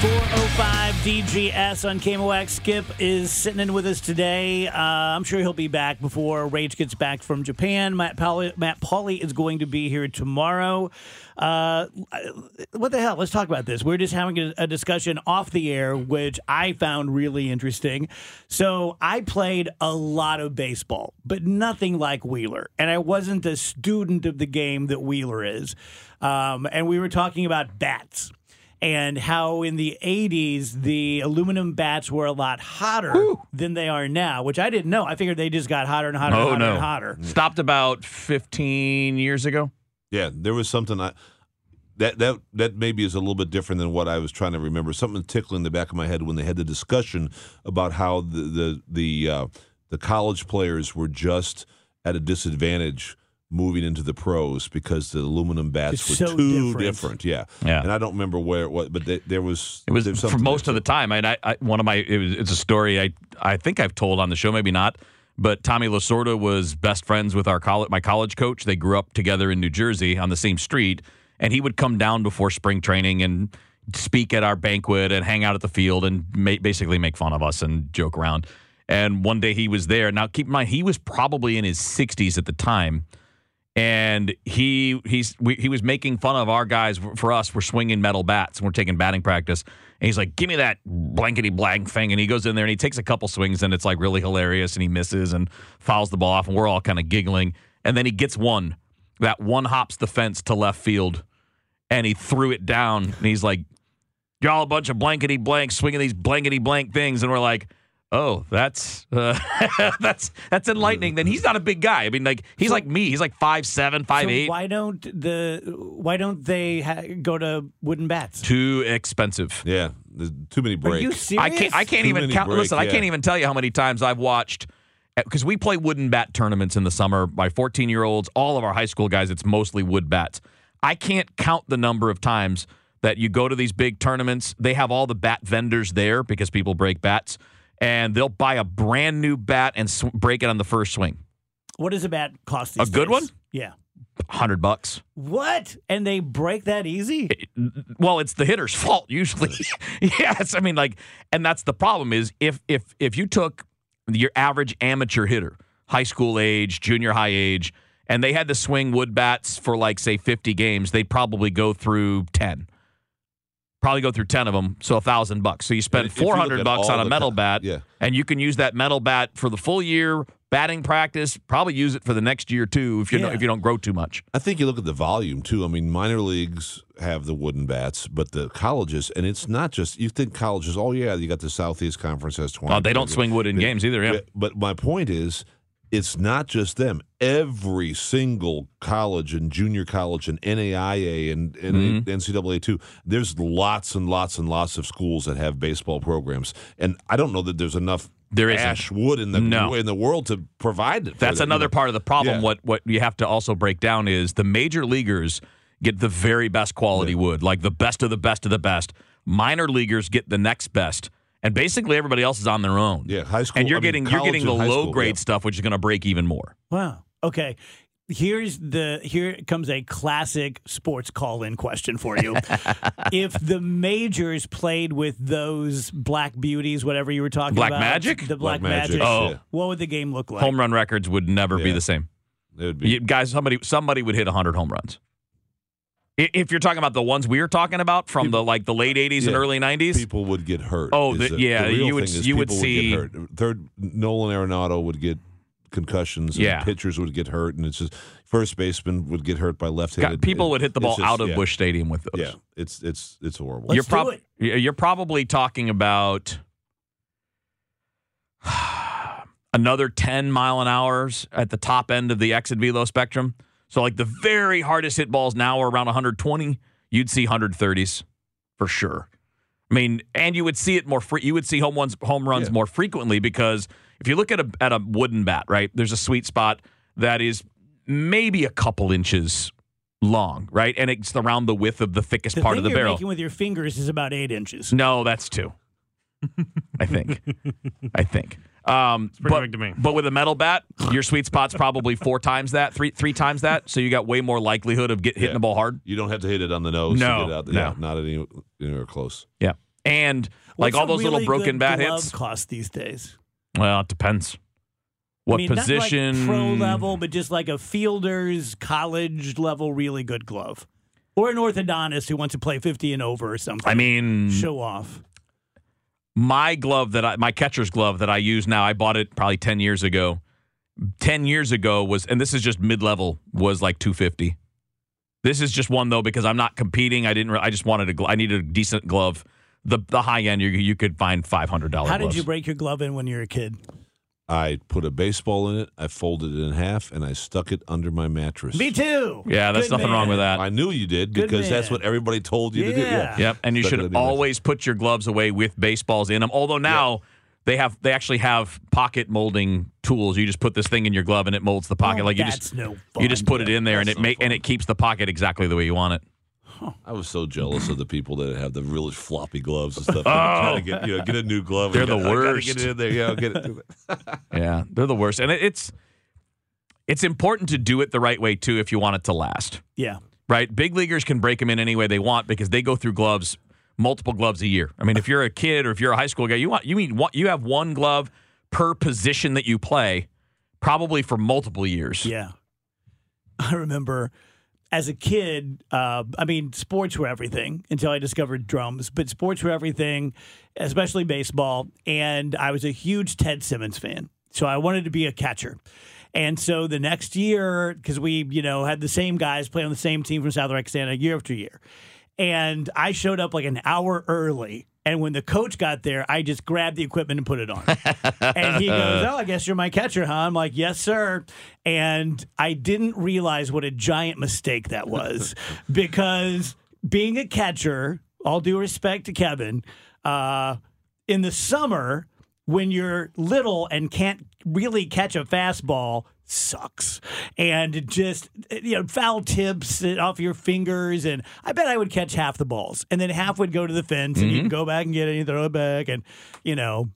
405 DGS on KMOX. Skip is sitting in with us today. Uh, I'm sure he'll be back before Rage gets back from Japan. Matt Pauley, Matt is going to be here tomorrow. Uh, what the hell? Let's talk about this. We're just having a, a discussion off the air, which I found really interesting. So I played a lot of baseball, but nothing like Wheeler. And I wasn't a student of the game that Wheeler is. Um, and we were talking about bats and how in the 80s the aluminum bats were a lot hotter than they are now, which I didn't know. I figured they just got hotter and hotter Oh and hotter no! and hotter. Stopped about 15 years ago. Yeah, there was something I that that that maybe is a little bit different than what I was trying to remember. Something tickling the back of my head when they had the discussion about how the the the uh, the college players were just at a disadvantage moving into the pros because the aluminum bats It's were so too different. Yeah, Yeah. And I don't remember where it was, but they, there was It was there for most there. of the time. I, I one of my it was, it's a story I I think I've told on the show, maybe not. But Tommy Lasorda was best friends with our college my college coach. They grew up together in New Jersey on the same street, and he would come down before spring training and speak at our banquet and hang out at the field and ma- basically make fun of us and joke around. And one day he was there. Now keep in mind he was probably in his 60s at the time and he he's we, he was making fun of our guys for us. We're swinging metal bats and we're taking batting practice. And he's like, "Give me that blankety blank thing." And he goes in there and he takes a couple swings and it's like really hilarious. And he misses and fouls the ball off, and we're all kind of giggling. And then he gets one. That one hops the fence to left field, and he threw it down. And he's like, "Y'all a bunch of blankety blanks swinging these blankety blank things." And we're like. Oh, that's uh, that's that's enlightening. Then he's not a big guy. I mean, like he's like me. He's like five seven, five So eight. why don't the why don't they ha- go to wooden bats? Too expensive. Yeah, there's too many breaks. Are you serious? I can't. I can't Too even count. break, listen, I can't even tell you how many times I've watched because we play wooden bat tournaments in the summer. My 14 year olds, all of our high school guys, it's mostly wood bats. I can't count the number of times that you go to these big tournaments. They have all the bat vendors there because people break bats, and they'll buy a brand new bat and sw- break it on the first swing. What does a bat cost? A good days? one? Yeah. Hundred bucks. What? And they break that easy? well it's the hitter's fault usually yes i mean like and that's the problem is if if if you took your average amateur hitter high school age junior high age and they had to swing wood bats for like say 50 games they'd probably go through 10 probably go through 10 of them so a thousand bucks so you spend If 400 at bucks on a metal co- bat yeah. and you can use that metal bat for the full year batting practice probably use it for the next year too if you Yeah. don't if you don't grow too much I think you look at the volume too. I mean, minor leagues have the wooden bats, but the colleges, and it's not just you think colleges. Oh yeah, you got the Southeast Conference has twenty. Oh, they don't swing wood in games either yeah But my point is, it's not just them. Every single college and junior college and NAIA and, and Mm-hmm. NCAA too. There's lots and lots and lots of schools that have baseball programs, and I don't know that there's enough. There isn't. ash wood in the No. in the world to provide it. That's them, you another know. part of the problem. Yeah. What what you have to also break down is the major leaguers get the very best quality wood, like the best of the best of the best. Minor leaguers get the next best, and basically everybody else is on their own. Yeah, high school. and you're I mean, getting you're getting the low school, grade yeah. stuff, which is going to break even more. Wow. Okay. Here's the here comes a classic sports call in question for you. if the majors played with those black beauties, whatever you were talking about. Black about, Magic? the black, Black magic, Magic, Oh. what would the game look like? home run records would never be the same. It would be You- guys, somebody somebody would hit 100 home runs. I- If you're talking about the ones we are talking about from the like the late '80s and early '90s, people would get hurt. Oh, is the- yeah, real you would- thing is you would people see- get hurt. Third, Nolan Arenado would get concussions. And Yeah. pitchers would get hurt, and it's just first baseman would get hurt by left-handed. God, people would hit the ball just- out of yeah. Busch Stadium with those. Yeah, it's it's it's horrible. Let's you're, do prob- it. you're probably talking about another 10 mile an hours at the top end of the exit velo spectrum. So, like the very hardest hit balls now are around 120. You'd see 130s for sure. I mean, and you would see it more. Fre- you would see home runs, home runs Yeah. more frequently because if you look at a at a wooden bat, right? There's a sweet spot that is maybe a couple inches long, right? And it's around the width of the thickest The part of the you're barrel. making with your fingers is about eight inches. No, that's two. I think. I think. Um, pretty but, big to me. but with a metal bat, your sweet spot's probably four times that, three three times that. So you got way more likelihood of get, hitting Yeah. the ball hard. You don't have to hit it on the nose. No, to get out. no. Yeah, not any, anywhere close. Yeah, and like What's all a those little broken good bat glove hits. cost these days. Well, it depends. What I mean, position? Not like pro level, but just like a fielder's college level, really good glove, or an orthodontist who wants to play fifty and over or something. I mean, show off. My glove that I, my catcher's glove that I use now, I bought it probably 10 years ago. 10 years ago was, and this is just mid level, was like 250. This is just one though, because I'm not competing. I didn't, I just wanted a, I needed a decent glove. The, the high end, you, you could find $500 How did you break your glove in when you were a kid? I put a baseball in it. I folded it in half, and I stuck it under my mattress. Me too. Yeah, there's Good nothing wrong with that. I knew you did Good because that's what everybody told you to do. Yeah. Yep, and you Stuck it should under your always put your gloves away with baseballs in them. Although now they have, they actually have pocket molding tools. You just put this thing in your glove and it molds the pocket. Oh, like you that's just, no you just put it in there and it That's no make and it keeps the pocket exactly the way you want it. I was so jealous of the people that have the really floppy gloves and stuff. Trying to get you know get a new glove. They're and the gotta worst. Get it in there. Yeah, get it. Yeah, they're the worst, and it, it's it's important to do it the right way too if you want it to last. Yeah. Right? Big leaguers can break them in any way they want because they go through gloves, multiple gloves a year. I mean, if you're a kid or if you're a high school guy, you want you mean what you have one glove per position that you play, probably for multiple years. Yeah. I remember as a kid, uh, I mean, sports were everything until I discovered drums, but sports were everything, especially baseball. And I was a huge Ted Simmons fan. So I wanted to be a catcher. And so the next year, because we, you know, had the same guys play on the same team from South Texana year after year. And I showed up like an hour early. And when the coach got there, I just grabbed the equipment and put it on. and he goes, Oh, I guess you're my catcher, huh? I'm like, Yes, sir. And I didn't realize what a giant mistake that was because being a catcher, all due respect to Kevin, uh, in the summer, when you're little and can't really catch a fastball, sucks. And just, you know, foul tips off your fingers. And I bet I would catch half the balls. And then half would go to the fence and you mm-hmm. can go back and get it and throw it back. And, you know,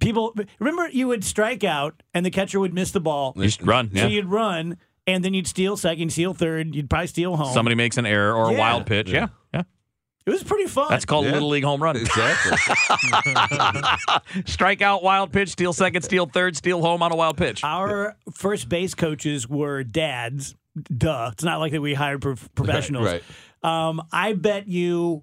people remember you would strike out and the catcher would miss the ball. Just run. So you'd run and then you'd steal second, steal third. You'd probably steal home. Somebody makes an error or a wild pitch. Yeah. Yeah. it was pretty fun. That's called Yeah. Little League home run. exactly. Strike out, wild pitch, steal second, steal third, steal home on a wild pitch. Our first base coaches were dads. Duh. It's not like that we hired prof- professionals. right. Um, I bet you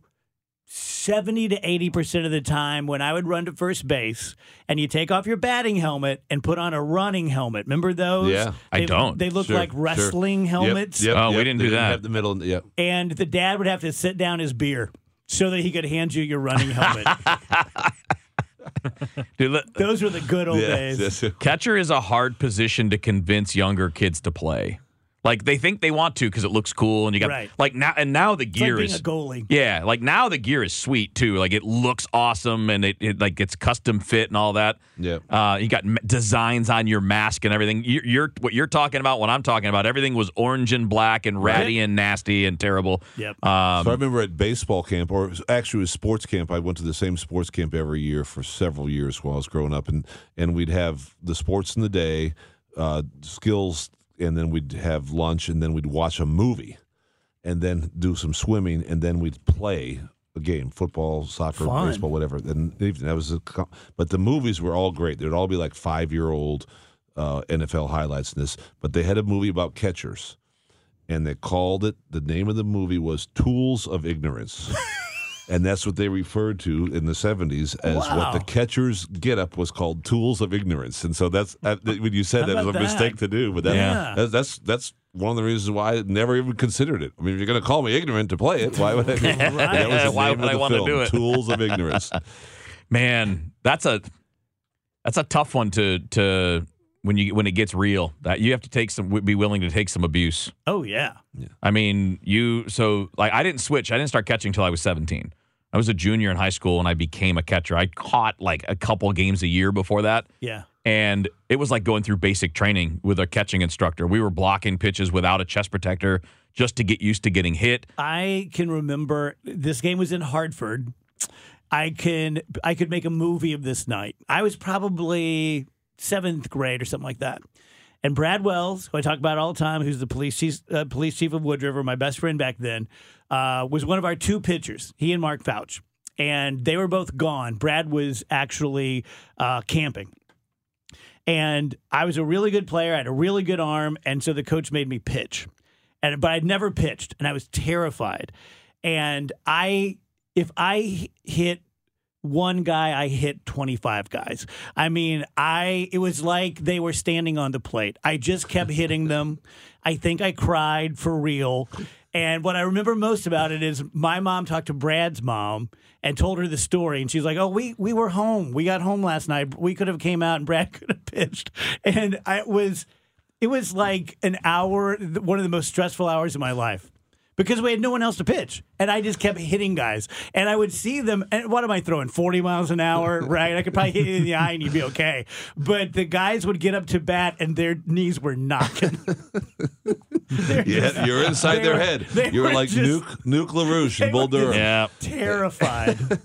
70 to 80% of the time when I would run to first base and you take off your batting helmet and put on a running helmet. Remember those? Yeah. I don't. They look Sure, like wrestling Yep, helmets. Yep, Oh, we didn't They do that. Have the middle. Yep. And the dad would have to sit down his beer so that he could hand you your running helmet. Dude, li- Those were the good old Yeah, days. catcher is a hard position to convince younger kids to play. Like they think they want to because it looks cool and you got Right. like now and now the It's like gear being is a goalie. yeah like now the gear is sweet too like it looks awesome and it, it like it's custom fit and all that Yeah, uh, you got m- designs on your mask and everything you're, you're what you're talking about what I'm talking about everything was orange and black and ratty and nasty and terrible Yep. um, so I remember at baseball camp, or it was actually it was sports camp. I went to the same sports camp every year for several years while I was growing up, and and we'd have the sports in the day, uh, skills, and then we'd have lunch, and then we'd watch a movie, and then do some swimming, and then we'd play a game, football, soccer, Fun. baseball, whatever. And even that was, a, but the movies were all great. They'd all be like five year old uh, NFL highlights in this, but they had a movie about catchers and they called it. The name of the movie was Tools of Ignorance. And that's what they referred to in the 70s as what the catcher's getup was called tools of ignorance. And so that's uh, when you said How that was a about mistake to do, but that, Yeah. that's, that's that's one of the reasons why I never even considered it. I mean, if you're going to call me ignorant to play it, why would I? That was the Why name would of I the wanna do it? Tools of Ignorance. Man, that's a that's a tough one to to when you when it gets real. That you have to take some be willing to take some abuse. Oh yeah. I mean, you so like I didn't switch. I didn't start catching until I was 17. I was a junior in high school and I became a catcher. I caught like a couple games a year before that. Yeah. And it was like going through basic training with a catching instructor. We were blocking pitches without a chest protector just to get used to getting hit. I can remember this game was in Hartford. I can I could make a movie of this night. I was probably seventh grade or something like that. And Brad Wells, who I talk about all the time, who's the police chief, uh, police chief of Wood River, my best friend back then, uh, was one of our two pitchers. He and Mark Fouch, and they were both gone. Brad was actually uh, camping. And I was a really good player. I had a really good arm, and so the coach made me pitch. And but I'd never pitched, and I was terrified. And I, if I hit one guy, I hit twenty five guys. I mean, I it was like they were standing on the plate. I just kept hitting them. I think I cried for real. And what I remember most about it is my mom talked to Brad's mom and told her the story, and she's like, "Oh, we we were home. We got home last night. We could have came out, and Brad could have pitched." And I was, it was like an hour, one of the most stressful hours of my life. Because we had no one else to pitch, and I just kept hitting guys, and I would see them. And what am I throwing? Forty miles an hour, right? I could probably hit you in the eye, and you'd be okay. But the guys would get up to bat, and their knees were knocking. Yeah, you're inside their were- head. You're were like just- Nuke Nuke LaLoosh they and Bull Durham. Yeah. terrified.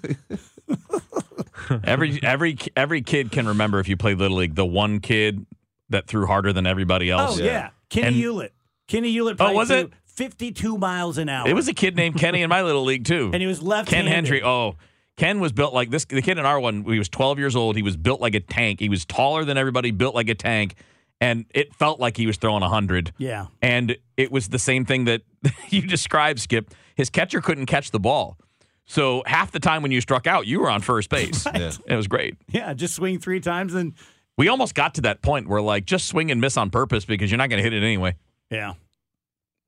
Every every every kid can remember if you played little league, the one kid that threw harder than everybody else. Oh yeah, Kenny And- Hewlett. Kenny Hewlett. Oh, was threw it? Fifty-two miles an hour. It was a kid named Kenny in my little league too. and he was left. Ken Hendry. Oh, Ken was built like this. The kid in our one, he was 12 years old. He was built like a tank. He was taller than everybody, built like a tank, and it felt like he was throwing 100. Yeah. And it was the same thing that you described, Skip. His catcher couldn't catch the ball. So half the time when you struck out, you were on first base. Yeah. It was great. Yeah, just swing three times and We almost got to that point where like just swing and miss on purpose because you're not going to hit it anyway. yeah.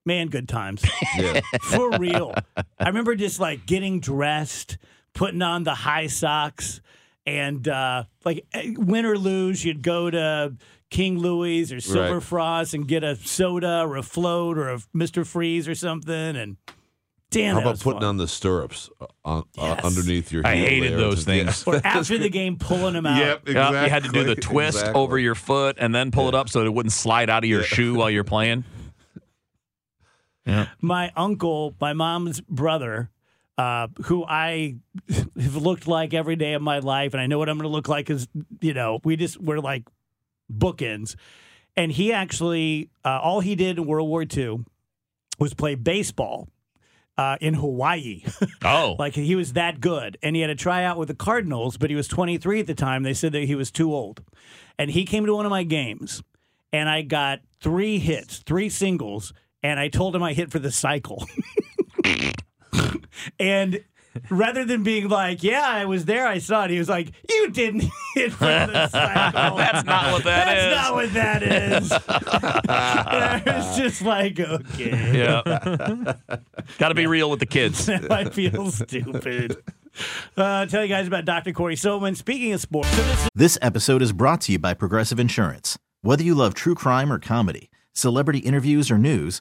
Man, good times. Yeah. For real. I remember just like getting dressed, putting on the high socks, and uh, like eh, win or lose, you'd go to King Louis or Silver Right. Frost and get a soda or a float or a Mr. Freeze or something. And damn, How that about was putting fun. on the stirrups uh, on, Yes. uh, underneath your? I heel hated there those things. or after the game, pulling them out. Yep, Yeah, exactly. you had to do the twist Exactly. over your foot and then pull it up so it wouldn't slide out of your shoe while you're playing. Yeah. my uncle, my mom's brother, uh, who I have looked like every day of my life, and I know what I'm going to look like because you know we just we're like bookends. And he actually, uh, all he did in World War II was play baseball uh, in Hawaii. Oh. like he was that good, and he had a tryout with the Cardinals, but he was 23 at the time. They said that he was too old, and he came to one of my games, and I got three hits, three singles, and I told him I hit for the cycle. and rather than being like, "Yeah, I was there, I saw it," he was like, "You didn't hit for the cycle." That's not what that That's is. not what that is. And I was just like, okay. Yeah. Got to be real with the kids. I feel stupid. Uh, tell you guys about Dr. Corey Soman. Speaking of sports, so this This episode is brought to you by Progressive Insurance. Whether you love true crime or comedy, celebrity interviews or news,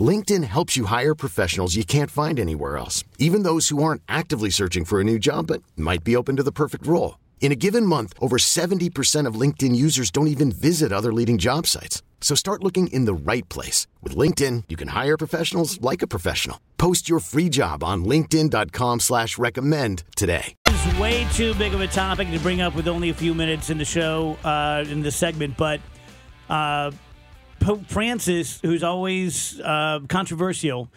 LinkedIn helps you hire professionals you can't find anywhere else, even those who aren't actively searching for a new job but might be open to the perfect role. In a given month, over 70% of LinkedIn users don't even visit other leading job sites. So start looking in the right place. With LinkedIn, you can hire professionals like a professional. Post your free job on linkedin.com slash recommend today. It's way too big of a topic to bring up with only a few minutes in the show, uh, in the segment, but uh, Pope Francis, who's always uh, controversial,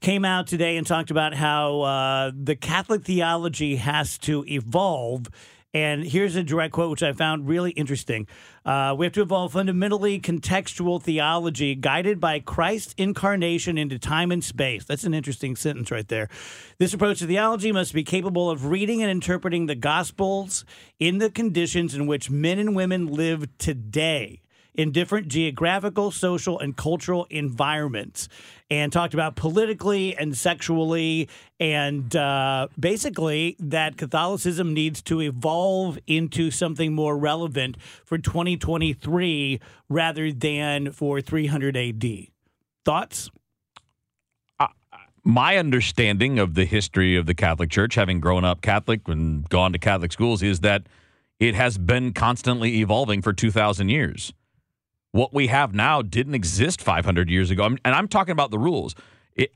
came out today and talked about how uh, the Catholic theology has to evolve. And here's a direct quote, which I found really interesting. Uh, we have to evolve fundamentally contextual theology guided by Christ's incarnation into time and space. That's an interesting sentence right there. This approach to theology must be capable of reading and interpreting the Gospels in the conditions in which men and women live today in different geographical, social, and cultural environments, and talked about politically and sexually, and uh, basically that Catholicism needs to evolve into something more relevant for 2023 rather than for 300 AD. Thoughts? my understanding of the history of the Catholic Church, having grown up Catholic and gone to Catholic schools, is that it has been constantly evolving for 2,000 years. What we have now didn't exist 500 years ago. And I'm talking about the rules.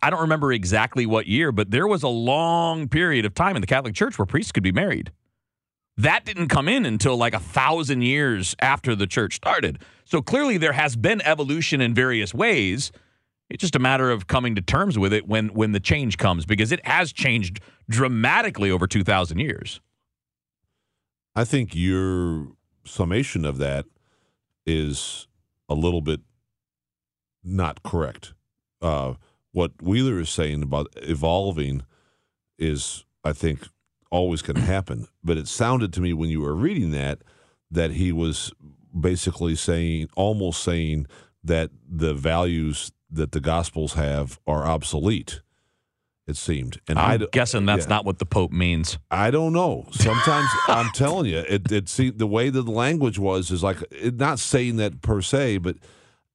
I don't remember exactly what year, but there was a long period of time in the Catholic Church where priests could be married. That didn't come in until like a thousand years after the church started. So clearly there has been evolution in various ways. It's just a matter of coming to terms with it when when the change comes because it has changed dramatically over 2000 years. I think your summation of that is a little bit not correct. Uh, what Wheeler is saying about evolving is, I think, always going to happen. But it sounded to me when you were reading that that he was basically saying, almost saying that the values that the Gospels have are obsolete. It seemed, and I'm I, guessing that's yeah. not what the Pope means. I don't know. Sometimes I'm telling you, it it see the way that the language was is like it, not saying that per se, but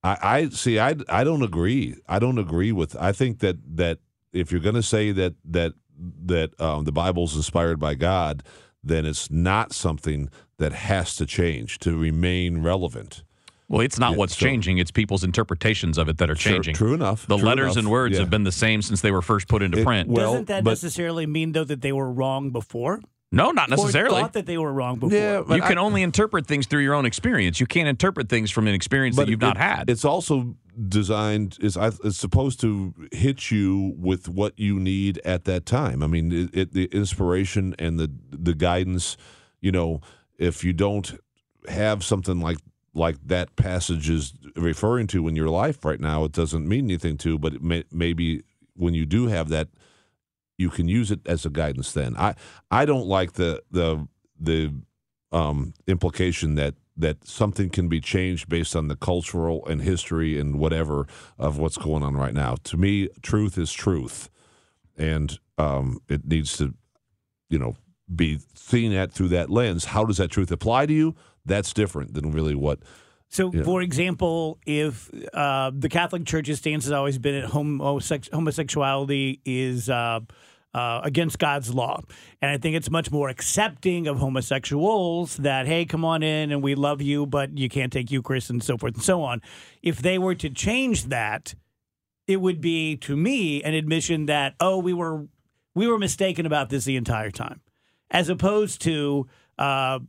I, I see. I I don't agree. I don't agree with. I think that that if you're going to say that that that um, the Bible's inspired by God, then it's not something that has to change to remain relevant. Well, it's not yeah, what's so, changing; it's people's interpretations of it that are changing. Sure, true enough. The true letters enough. and words yeah. have been the same since they were first put into it, print. Well, Doesn't that but, necessarily mean though that they were wrong before? No, not necessarily. Or thought that they were wrong before. Yeah, you can I, only interpret things through your own experience. You can't interpret things from an experience that you've it, not had. It's also designed is it's supposed to hit you with what you need at that time. I mean, it, it, the inspiration and the the guidance. You know, if you don't have something like like that passage is referring to in your life right now, it doesn't mean anything to. But may, maybe when you do have that, you can use it as a guidance. Then I I don't like the the the um, implication that that something can be changed based on the cultural and history and whatever of what's going on right now. To me, truth is truth, and um, it needs to, you know, be seen at through that lens. How does that truth apply to you? That's different than really what. So, for example, if uh, the Catholic Church's stance has always been that homosex- homosexuality is uh, uh, against God's law, and I think it's much more accepting of homosexuals that hey, come on in and we love you, but you can't take Eucharist and so forth and so on. If they were to change that, it would be to me an admission that oh, we were we were mistaken about this the entire time, as opposed to uh,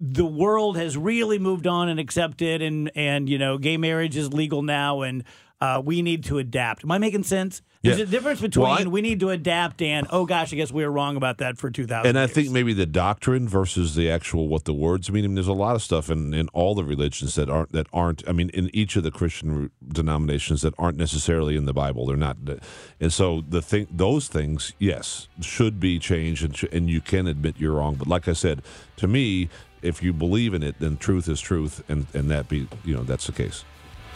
the world has really moved on and accepted and and you know gay marriage is legal now and uh, we need to adapt. Am I making sense? There's Yeah. a difference between Well, I- we need to adapt and oh gosh, I guess we were wrong about that for 2000. And I years. think maybe the doctrine versus the actual what the words mean. I mean, there's a lot of stuff in, in all the religions that aren't that aren't. I mean, in each of the Christian denominations that aren't necessarily in the Bible. They're not. And so the thing, those things, yes, should be changed, and sh- and you can admit you're wrong. But like I said, to me, if you believe in it, then truth is truth, and and that be you know that's the case.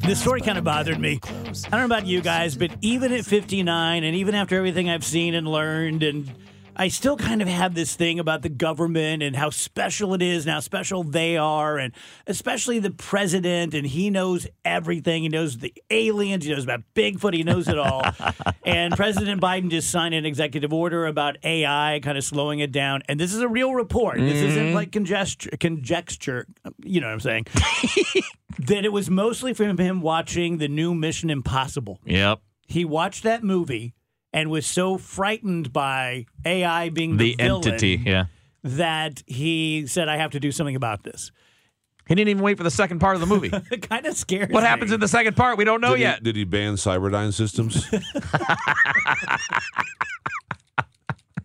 This story kind of bothered me. I don't know about you guys, but even at 59 and even after everything I've seen and learned and I still kind of have this thing about the government and how special it is and how special they are, and especially the president. And he knows everything. He knows the aliens. He knows about Bigfoot. He knows it all. and President Biden just signed an executive order about AI, kind of slowing it down. And this is a real report. This isn't Mhm. like conjecture. Conjecture. You know what I'm saying? that it was mostly from him watching the new Mission Impossible. Yep. He watched that movie and was so frightened by AI being the, The villain entity, yeah. that he said, "I have to do something about this." He didn't even wait for the second part of the movie. it kind of scares What me. happens in the second part? We don't know did he- yet. did he ban Cyberdyne systems?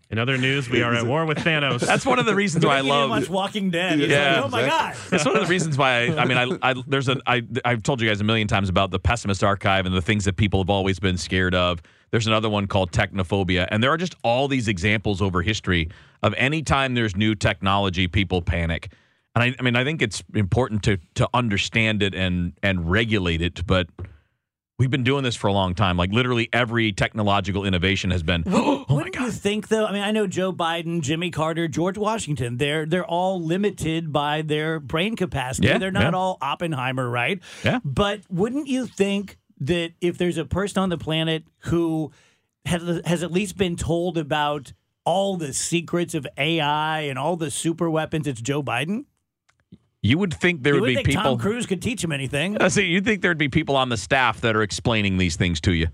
In other news, we are at war with Thanos. That's one of the reasons why I love watch Walking Dead. He's Yeah, like, oh my god! That's one of the reasons why I, I mean, I, I there's a I I've told you guys a million times about the pessimist archive and the things that people have always been scared of. There's another one called technophobia, and there are just all these examples over history of any time there's new technology, people panic. And I, I mean, I think it's important to to understand it and and regulate it, but. We've been doing this for a long time. Like literally every technological innovation has been. Oh Wouldn't you think though? I mean, I know Joe Biden, Jimmy Carter, George Washington. They're they're all limited by their brain capacity. Yeah, they're not yeah. all Oppenheimer, right? Yeah. But wouldn't you think that if there's a person on the planet who has, has at least been told about all the secrets of AI and all the super weapons, it's Joe Biden? You would think there you would would be people. Tom Cruise could teach him anything. I see. You'd think thered be people on the staff that are explaining these things to you.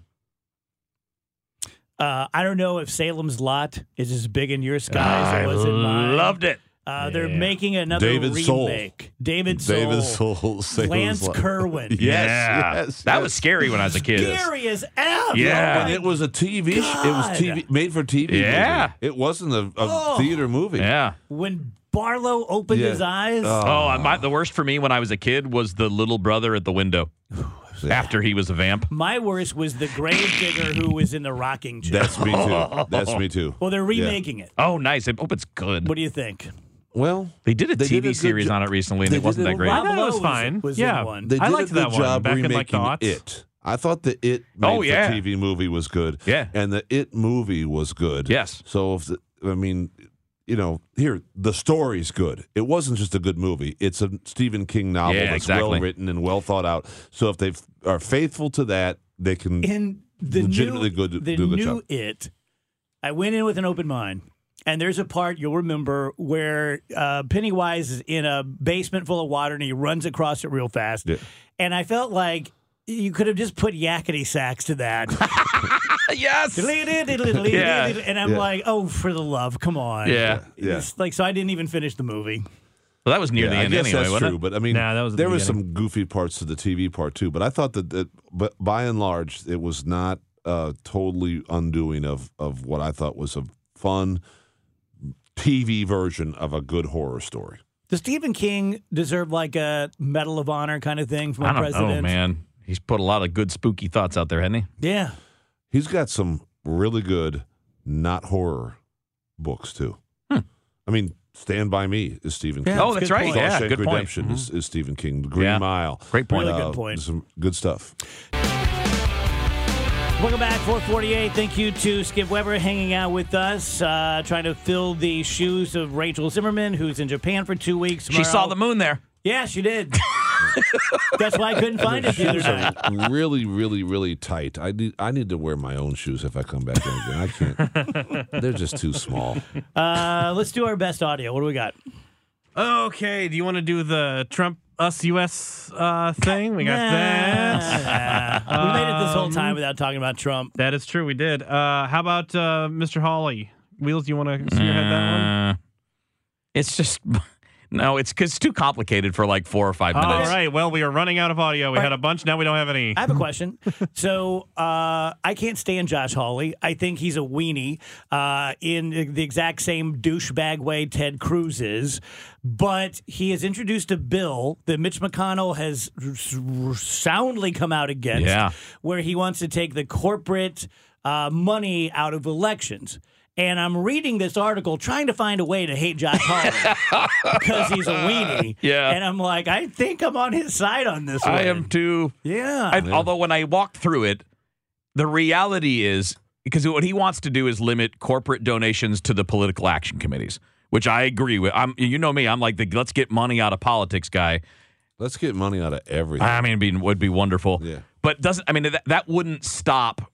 Uh, I don't know if Salem's Lot is as big in your sky as I it was in mine. loved it. Uh, They're Yeah. making another David Soul. remake. David Soul. David Soul. Salem's Lance Lot. Kerwin. Yes, Yeah. yes, that yes. was scary when I was a kid. Scary as F. Yeah. and it was a TV. sh- It was TV made for TV. Yeah. movie. it wasn't a, a Oh. theater movie. Yeah. When Barlow opened Yeah. his eyes. Oh, my, the worst for me when I was a kid was the little brother at the window after he was a vamp. My worst was the grave digger who was in the rocking chair. That's me too. That's me too. well, they're Yeah. remaking it. Oh, nice. I hope oh, it's good. What do you think? Well, They did a They TV did a series jo- on it recently, and it wasn't that great. Rob I thought it was fine. was yeah, one. they I did liked a good that one job back in like the remaking it. I thought the It made Oh, for yeah. TV movie was good. Yeah. and the It movie was good. Yes. So if the, I mean, you know, here the story's good. It wasn't just a good movie. It's a Stephen King novel Yeah, that's exactly. well written and well thought out. So if they are faithful to that, they can In the legitimately new, good the do a good new job. it. I went in with an open mind. And there's a part you'll remember where uh, Pennywise is in a basement full of water and he runs across it real fast. Yeah. And I felt like you could have just put Yakety Sax to that. yes. Yeah. And I'm Yeah. like, oh, for the love, come on. Yeah. Yeah. It's like, so I didn't even finish the movie. Well, that was near the I end guess anyway, that's wasn't true, it? but I mean, Nah, that was the there was beginning. some goofy parts to the TV part too. But I thought that, that but by and large, it was not a totally undoing of of what I thought was a fun TV version of a good horror story. Does Stephen King deserve like a Medal of Honor kind of thing from I a don't president? know, man. He's put a lot of good spooky thoughts out there, hasn't he? Yeah. He's got some really good not horror books too. I mean, Stand by Me is Stephen Yeah, King. Oh, that's that's a good right. point. Yeah, Shawshank good point. Mm-hmm. Redemption is, is Stephen King. The Green Yeah. Mile. Great point. Really good point. Some good stuff. Welcome back, 448. Thank you to Skip Weber hanging out with us, uh, trying to fill the shoes of Rachel Zimmerman, who's in Japan for two weeks. She saw the moon there. Yeah, she did. That's why I couldn't find it the other shoes night. are really, really, really tight. I need I need to wear my own shoes if I come back in again. I can't. They're just too small. Uh, let's do our best audio. What do we got? Okay, do you want to do the Trump us US uh, thing? We got that. Nah. we made it this whole time Um, without talking about Trump. That is true. We did. Uh, how about uh, Mr. Hawley? Wheels, do you want to spearhead that one? It's just no. It's because it's too complicated for like four or five minutes. All right. Well, we are running out of audio. We had a bunch. Now we don't have any. I have a question. so uh, I can't stand Josh Hawley. I think he's a weenie uh, in the exact same douchebag way Ted Cruz is. But he has introduced a bill that Mitch McConnell has r- soundly come out against, Yeah. where he wants to take the corporate uh, money out of elections. And I'm reading this article trying to find a way to hate Josh Hawley because he's a weenie. Yeah. And I'm like, I think I'm on his side on this one. I am too. Yeah. I, Although when I walked through it, the reality is because what he wants to do is limit corporate donations to the political action committees, which I agree with. I'm, you know me, I'm like the let's get money out of politics guy. Let's get money out of everything. I mean, it'd be, would be wonderful. Yeah. But doesn't I mean that, that wouldn't stop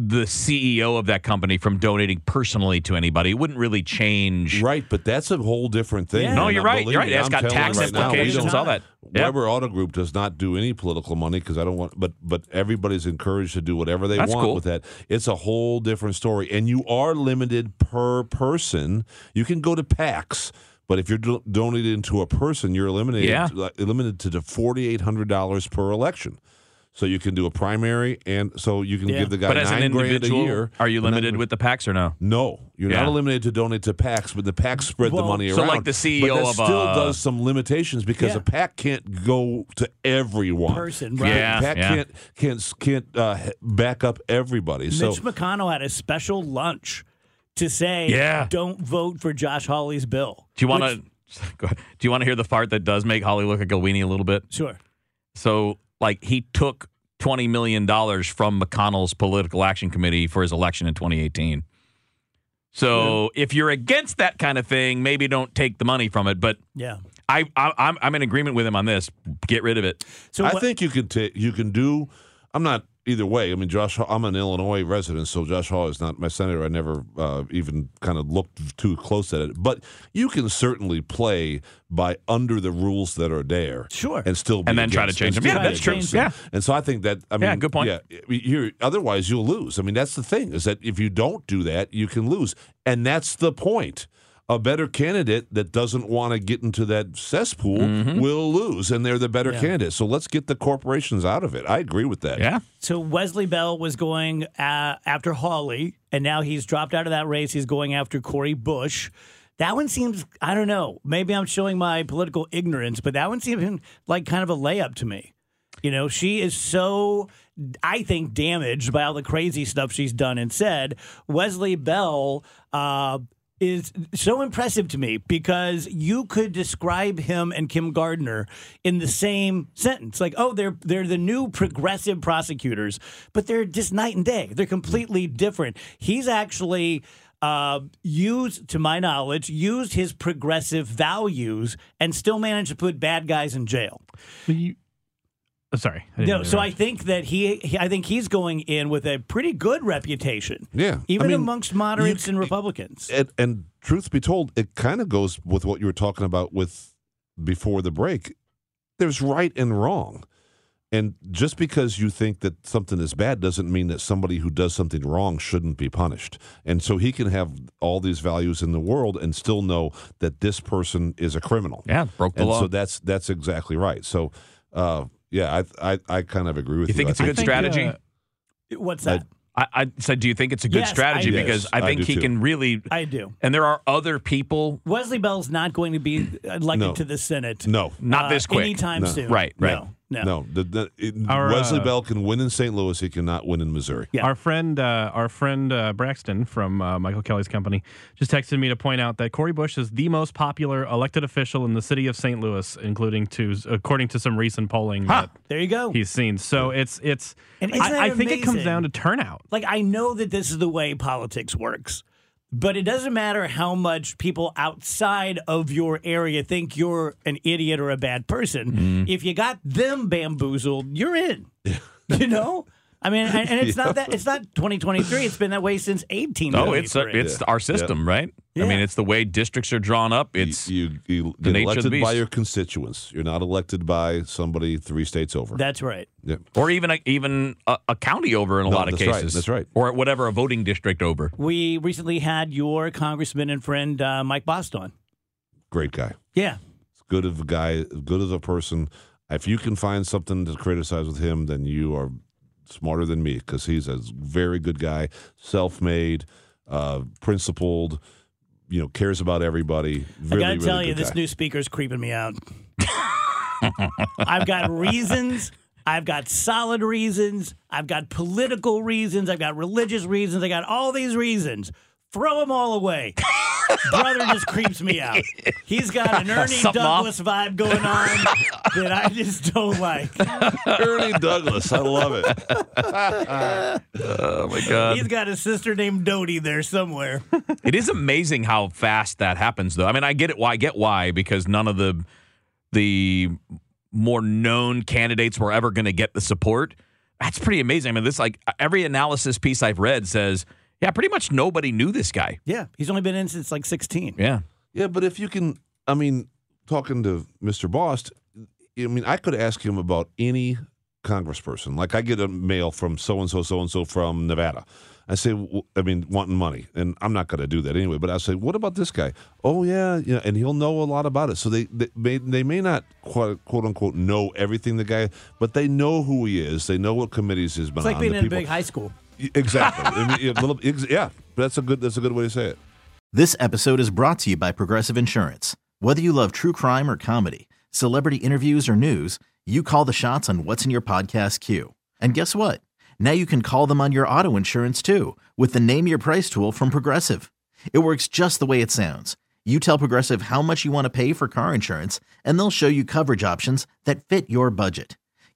the CEO of that company from donating personally to anybody. It wouldn't really change. Right, but that's a whole different thing. Yeah. No, you're right. You're right. It's got tax right now, we implications, don't- all that. Yep. Weber Auto Group does not do any political money because I don't want, but but everybody's encouraged to do whatever they That's want cool. with that. It's a whole different story, and you are limited per person. You can go to PACs. But if you're do- donating to a person, you're eliminated Yeah. like, limited to the forty eight hundred dollars per election. So you can do a primary, and so you can Yeah. give the guy But as an nine grand a year. are you limited with the PACs or no? no, you're Yeah. not eliminated to donate to PACs, but the PACs spread Well, the money so around. So, like the CEO but that of still a- does some limitations because Yeah. a PAC can't go to everyone. Person, right. Yeah, PAC can't can't can't uh, back up everybody. So Mitch McConnell had a special lunch to say, Yeah. don't vote for Josh Hawley's bill. Do you want to? Do you want to hear the part that does make Hawley look like a weenie a little bit? Sure. So, like, he took twenty million dollars from McConnell's political action committee for his election in 2018. So, if you're against that kind of thing, maybe don't take the money from it. But Yeah. I, I I'm I'm in agreement with him on this. Get rid of it. So I what- think you can take you can do. I'm not either way. I mean, Josh. I'm an Illinois resident, so Josh Hall is not my senator. I never uh, even kind of looked too close at it. But you can certainly play by under the rules that are there, Sure. and still be And then try to change them. Yeah, that's true. against Yeah. And so I think that I mean, Yeah, good point. Yeah, otherwise you'll lose. I mean, that's the thing is that if you don't do that, you can lose, and that's the point. A better candidate that doesn't want to get into that cesspool Mm-hmm. will lose, and they're the better Yeah. candidate. So let's get the corporations out of it. I agree with that. Yeah. So Wesley Bell was going uh, after Hawley, and now he's dropped out of that race. He's going after Cori Bush. That one seems, I don't know, maybe I'm showing my political ignorance, but that one seems like kind of a layup to me. You know, she is so, I think, damaged by all the crazy stuff she's done and said. Wesley Bell uh, is so impressive to me because you could describe him and Kim Gardner in the same sentence. Like, oh, they're they're the new progressive prosecutors, but they're just night and day. They're completely different. He's actually uh, used, to my knowledge, used his progressive values and still managed to put bad guys in jail. You, Uh, sorry. I No, so I think that he, he, I think he's going in with a pretty good reputation. Yeah, even I mean, amongst moderates and Republicans. And, and truth be told, it kind of goes with what you were talking about with before the break. There's right and wrong. And just because you think that something is bad doesn't mean that somebody who does something wrong shouldn't be punished. And so he can have all these values in the world and still know that this person is a criminal. Yeah, broke the and law. So that's that's exactly right. So, uh, yeah, I, I I kind of agree with You you. think it's a good strategy? uh, What's that? I, I said, do you think it's a good Yes, I strategy? do. Because Yes, I I think do he too. can really. I do. And there are other people. Wesley Bell's not going to be elected No. to the Senate. No. Not uh, this quick. anytime No. soon. Right, right. No, no. No, the, the, it, Our, Wesley uh, Bell can win in St. Louis. He cannot win in Missouri. Yeah. Our friend, uh, our friend uh, Braxton from uh, Michael Kelly's company, just texted me to point out that Cori Bush is the most popular elected official in the city of St. Louis, including to according to some recent polling that There you go. he's seen. So it's it's. And isn't that I, I think it comes down to turnout. like I know that this is the way politics works, but it doesn't matter how much people outside of your area think you're an idiot or a bad person. Mm-hmm. If you got them bamboozled, you're in. you know. I mean, and, and it's not that it's not 2023. It's been that way since 18. No, it's a, it's our system, right? I mean, it's the way districts are drawn up. It's you, you, you the get nature of the elected by your constituents. You're not elected by somebody three states over. That's right. Yeah. or even a, even a, a county over in a No, lot of that's right, cases. that's right. Or whatever a voting district over. We recently had your congressman and friend uh, Mike Bost on. Great guy. Yeah, good of a guy, good as a person. If you can find something to criticize with him, then you are smarter than me because he's a very good guy, self-made, uh, principled. You know, cares about everybody. Really, I gotta really tell you, this guy. new speaker's creeping me out. I've got reasons. I've got solid reasons. I've got political reasons. I've got religious reasons. I got all these reasons. Throw them all away. Brother just creeps me out. He's got an Ernie Something off. Douglas vibe going on that I just don't like. Ernie Douglas. I love it. Oh my god! He's got a sister named Dodie there somewhere. It is amazing how fast that happens, though. I mean, I get it. Why? I get why because none of the the more known candidates were ever going to get the support. That's pretty amazing. I mean, this like every analysis piece I've read says, yeah, pretty much nobody knew this guy. Yeah, he's only been in since like 16. Yeah, Yeah, but if you can, I mean, talking to Mr. Bost, I mean, I could ask him about any congressperson. Like I get a mail from so and so, so and so from Nevada. I say, I mean, wanting money, and I'm not going to do that anyway. But I say, what about this guy? Oh yeah, yeah, and he'll know a lot about it. So they they may, they may not quote, quote unquote know everything the guy, but they know who he is. They know what committees he's been It's like on. being the in a big high school. Exactly. I mean, yeah, little, yeah, that's a good that's a good way to say it. This episode is brought to you by Progressive Insurance. Whether you love true crime or comedy, celebrity interviews or news, you call the shots on what's in your podcast queue. And guess what? Now you can call them on your auto insurance too with the Name Your Price tool from Progressive. It works just the way it sounds. You tell Progressive how much you want to pay for car insurance, and they'll show you coverage options that fit your budget.